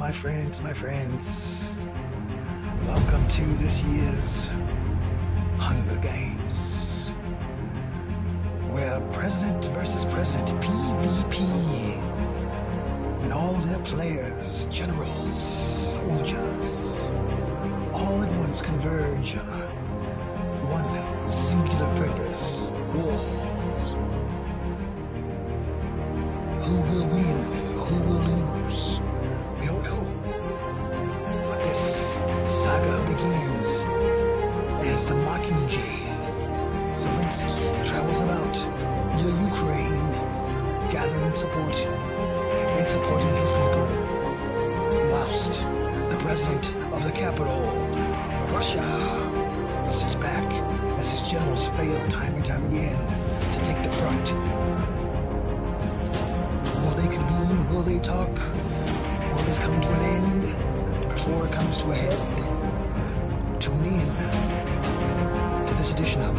my friends, my friends. Welcome to this year's Hunger Games, where President versus President PvP and all their players, generals, soldiers, all at once converge on one singular purpose war. Who will win? Who will lose? Saga begins as the Mockingjay Zelensky travels about your Ukraine, gathering support and supporting his people, whilst the president of the capital, Russia, sits back as his generals fail time and time again to take the front. Will they convene? Will they talk? Will this come to an end before it comes to a head? Tune